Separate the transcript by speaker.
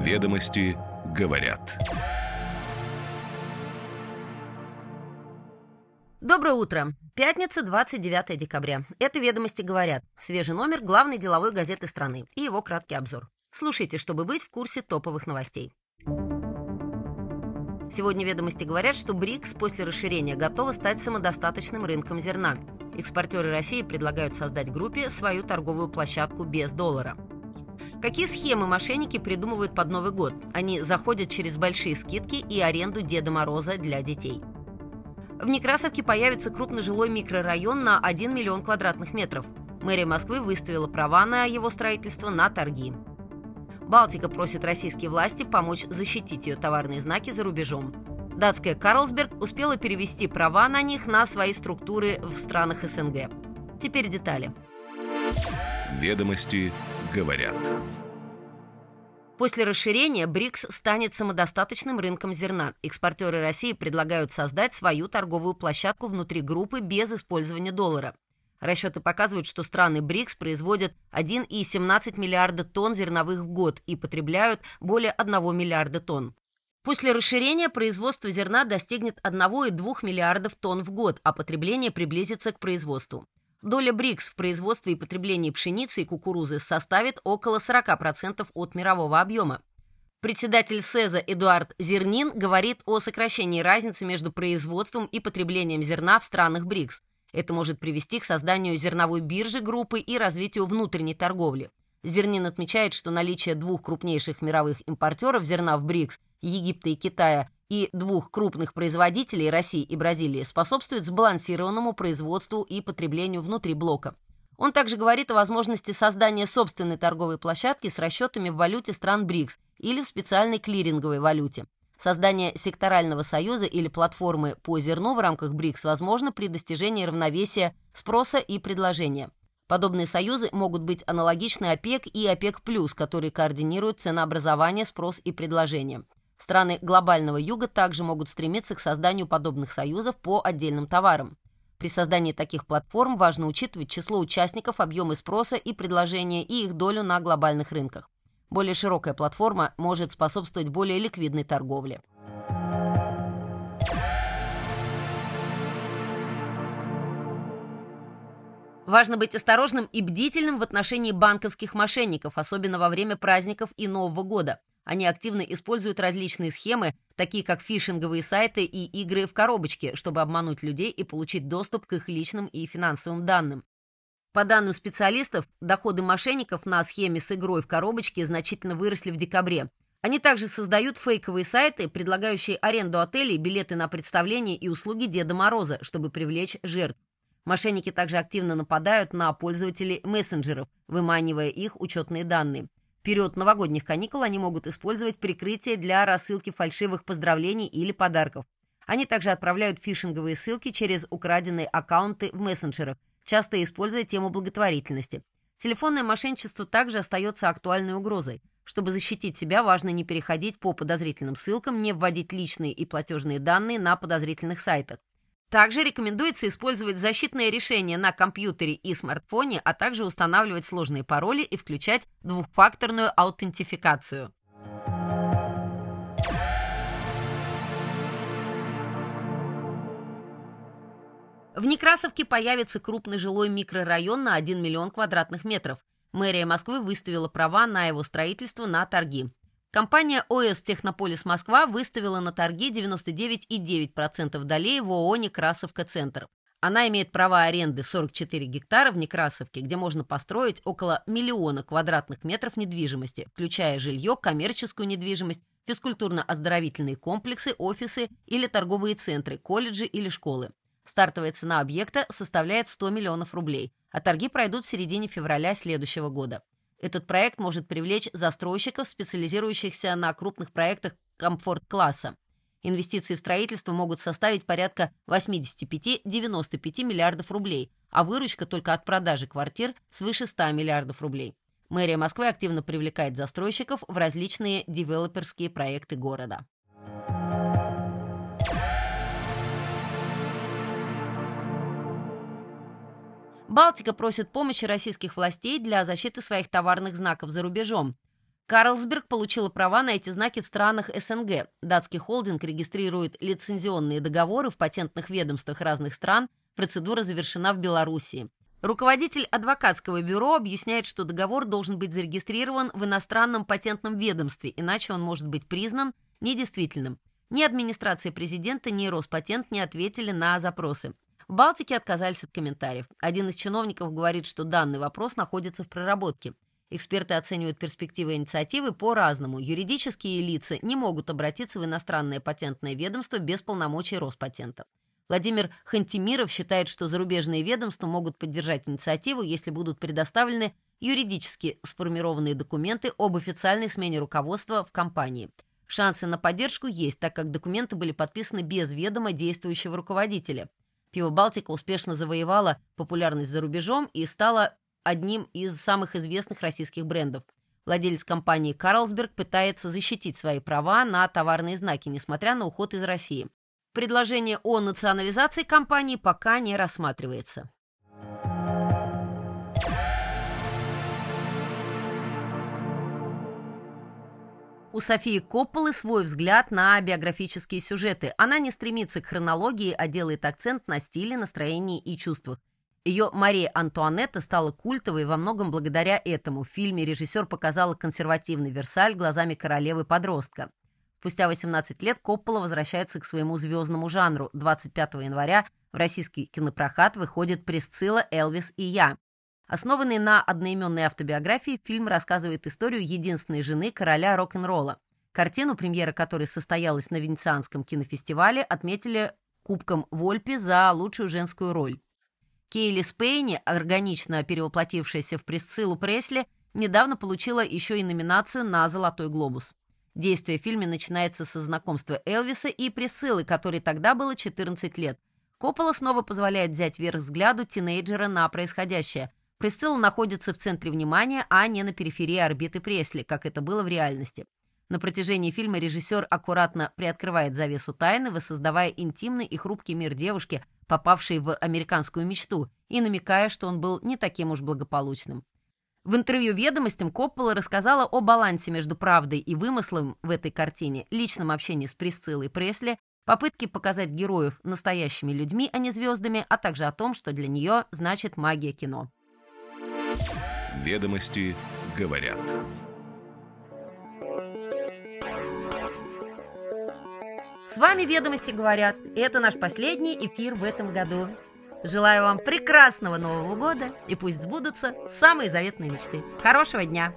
Speaker 1: Ведомости говорят.
Speaker 2: Доброе утро. Пятница, 29 декабря. Это «Ведомости говорят». Свежий номер главной деловой газеты страны и его краткий обзор. Слушайте, чтобы быть в курсе топовых новостей. Сегодня «Ведомости» говорят, что БРИКС после расширения готова стать самодостаточным рынком зерна. Экспортеры России предлагают создать группе свою торговую площадку без доллара. Какие схемы мошенники придумывают под Новый год? Они заходят через большие скидки и аренду Деда Мороза для детей. В Некрасовке появится крупный жилой микрорайон на 1 миллион квадратных метров. Мэрия Москвы выставила права на его строительство на торги. Балтика просит российские власти помочь защитить ее товарные знаки за рубежом. Датская Карлсберг успела перевести права на них на свои структуры в странах СНГ. Теперь детали.
Speaker 1: Ведомости говорят.
Speaker 2: После расширения БРИКС станет самодостаточным рынком зерна. Экспортеры России предлагают создать свою торговую площадку внутри группы без использования доллара. Расчеты показывают, что страны БРИКС производят 1,17 миллиарда тонн зерновых в год и потребляют более 1 миллиарда тонн. После расширения производство зерна достигнет 1,2 миллиардов тонн в год, а потребление приблизится к производству. Доля БРИКС в производстве и потреблении пшеницы и кукурузы составит около 40% от мирового объема. Председатель СЭЗа Эдуард Зернин говорит о сокращении разницы между производством и потреблением зерна в странах БРИКС. Это может привести к созданию зерновой биржи группы и развитию внутренней торговли. Зернин отмечает, что наличие двух крупнейших мировых импортеров зерна в БРИКС, Египта и Китая, и двух крупных производителей России и Бразилии способствует сбалансированному производству и потреблению внутри блока. Он также говорит о возможности создания собственной торговой площадки с расчетами в валюте стран БРИКС или в специальной клиринговой валюте. Создание секторального союза или платформы по зерну в рамках БРИКС возможно при достижении равновесия спроса и предложения. Подобные союзы могут быть аналогичны ОПЕК и ОПЕК+, которые координируют ценообразование, спрос и предложение. Страны глобального юга также могут стремиться к созданию подобных союзов по отдельным товарам. При создании таких платформ важно учитывать число участников, объемы спроса и предложения и их долю на глобальных рынках. Более широкая платформа может способствовать более ликвидной торговле. Важно быть осторожным и бдительным в отношении банковских мошенников, особенно во время праздников и Нового года. Они активно используют различные схемы, такие как фишинговые сайты и игры в коробочке, чтобы обмануть людей и получить доступ к их личным и финансовым данным. По данным специалистов, доходы мошенников на схеме с игрой в коробочке значительно выросли в декабре. Они также создают фейковые сайты, предлагающие аренду отелей, билеты на представления и услуги Деда Мороза, чтобы привлечь жертв. Мошенники также активно нападают на пользователей мессенджеров, выманивая их учетные данные. В период новогодних каникул они могут использовать прикрытие для рассылки фальшивых поздравлений или подарков. Они также отправляют фишинговые ссылки через украденные аккаунты в мессенджерах, часто используя тему благотворительности. Телефонное мошенничество также остается актуальной угрозой. Чтобы защитить себя, важно не переходить по подозрительным ссылкам, не вводить личные и платежные данные на подозрительных сайтах. Также рекомендуется использовать защитные решения на компьютере и смартфоне, а также устанавливать сложные пароли и включать двухфакторную аутентификацию. В Некрасовке появится крупный жилой микрорайон на 1 миллион квадратных метров. Мэрия Москвы выставила права на его строительство на торги. Компания ОС «Технополис Москва» выставила на торги 99,9% долей в ООО «Некрасовка-центр». Она имеет права аренды 44 гектара в Некрасовке, где можно построить около миллиона квадратных метров недвижимости, включая жилье, коммерческую недвижимость, физкультурно-оздоровительные комплексы, офисы или торговые центры, колледжи или школы. Стартовая цена объекта составляет 100 миллионов рублей, а торги пройдут в середине февраля следующего года. Этот проект может привлечь застройщиков, специализирующихся на крупных проектах комфорт-класса. Инвестиции в строительство могут составить порядка 85-95 миллиардов рублей, а выручка только от продажи квартир свыше 100 миллиардов рублей. Мэрия Москвы активно привлекает застройщиков в различные девелоперские проекты города. Балтика просит помощи российских властей для защиты своих товарных знаков за рубежом. Карлсберг получила права на эти знаки в странах СНГ. Датский холдинг регистрирует лицензионные договоры в патентных ведомствах разных стран. Процедура завершена в Белоруссии. Руководитель адвокатского бюро объясняет, что договор должен быть зарегистрирован в иностранном патентном ведомстве, иначе он может быть признан недействительным. Ни администрация президента, ни Роспатент не ответили на запросы. В Балтике отказались от комментариев. Один из чиновников говорит, что данный вопрос находится в проработке. Эксперты оценивают перспективы инициативы по-разному. Юридические лица не могут обратиться в иностранное патентное ведомство без полномочий Роспатента. Владимир Хантимиров считает, что зарубежные ведомства могут поддержать инициативу, если будут предоставлены юридически сформированные документы об официальной смене руководства в компании. Шансы на поддержку есть, так как документы были подписаны без ведома действующего руководителя. Пиво «Балтика» успешно завоевала популярность за рубежом и стала одним из самых известных российских брендов. Владелец компании «Карлсберг» пытается защитить свои права на товарные знаки, несмотря на уход из России. Предложение о национализации компании пока не рассматривается. У Софии Копполы свой взгляд на биографические сюжеты. Она не стремится к хронологии, а делает акцент на стиле, настроении и чувствах. Ее Мария Антуанетта стала культовой во многом благодаря этому. В фильме режиссер показала консервативный Версаль глазами королевы-подростка. Спустя 18 лет Коппола возвращается к своему звездному жанру. 25 января в российский кинопрокат выходит «Пресцилла, Элвис и я». Основанный на одноименной автобиографии, фильм рассказывает историю единственной жены короля рок-н-ролла. Картину, премьера которой состоялась на Венецианском кинофестивале, отметили Кубком Вольпи за лучшую женскую роль. Кейли Спейни, органично перевоплотившаяся в Присциллу Пресли, недавно получила еще и номинацию на «Золотой глобус». Действие в фильме начинается со знакомства Элвиса и Присциллы, которой тогда было 14 лет. Коппола снова позволяет взять вверх взгляду тинейджера на происходящее. Присцилла находится в центре внимания, а не на периферии орбиты Пресли, как это было в реальности. На протяжении фильма режиссер аккуратно приоткрывает завесу тайны, воссоздавая интимный и хрупкий мир девушки, попавшей в американскую мечту, и намекая, что он был не таким уж благополучным. В интервью «Ведомостям» Коппола рассказала о балансе между правдой и вымыслом в этой картине, личном общении с Присциллой Пресли, попытке показать героев настоящими людьми, а не звездами, а также о том, что для нее значит магия кино.
Speaker 1: «Ведомости говорят».
Speaker 2: С вами «Ведомости говорят». Это наш последний эфир в этом году. Желаю вам прекрасного Нового года и пусть сбудутся самые заветные мечты. Хорошего дня!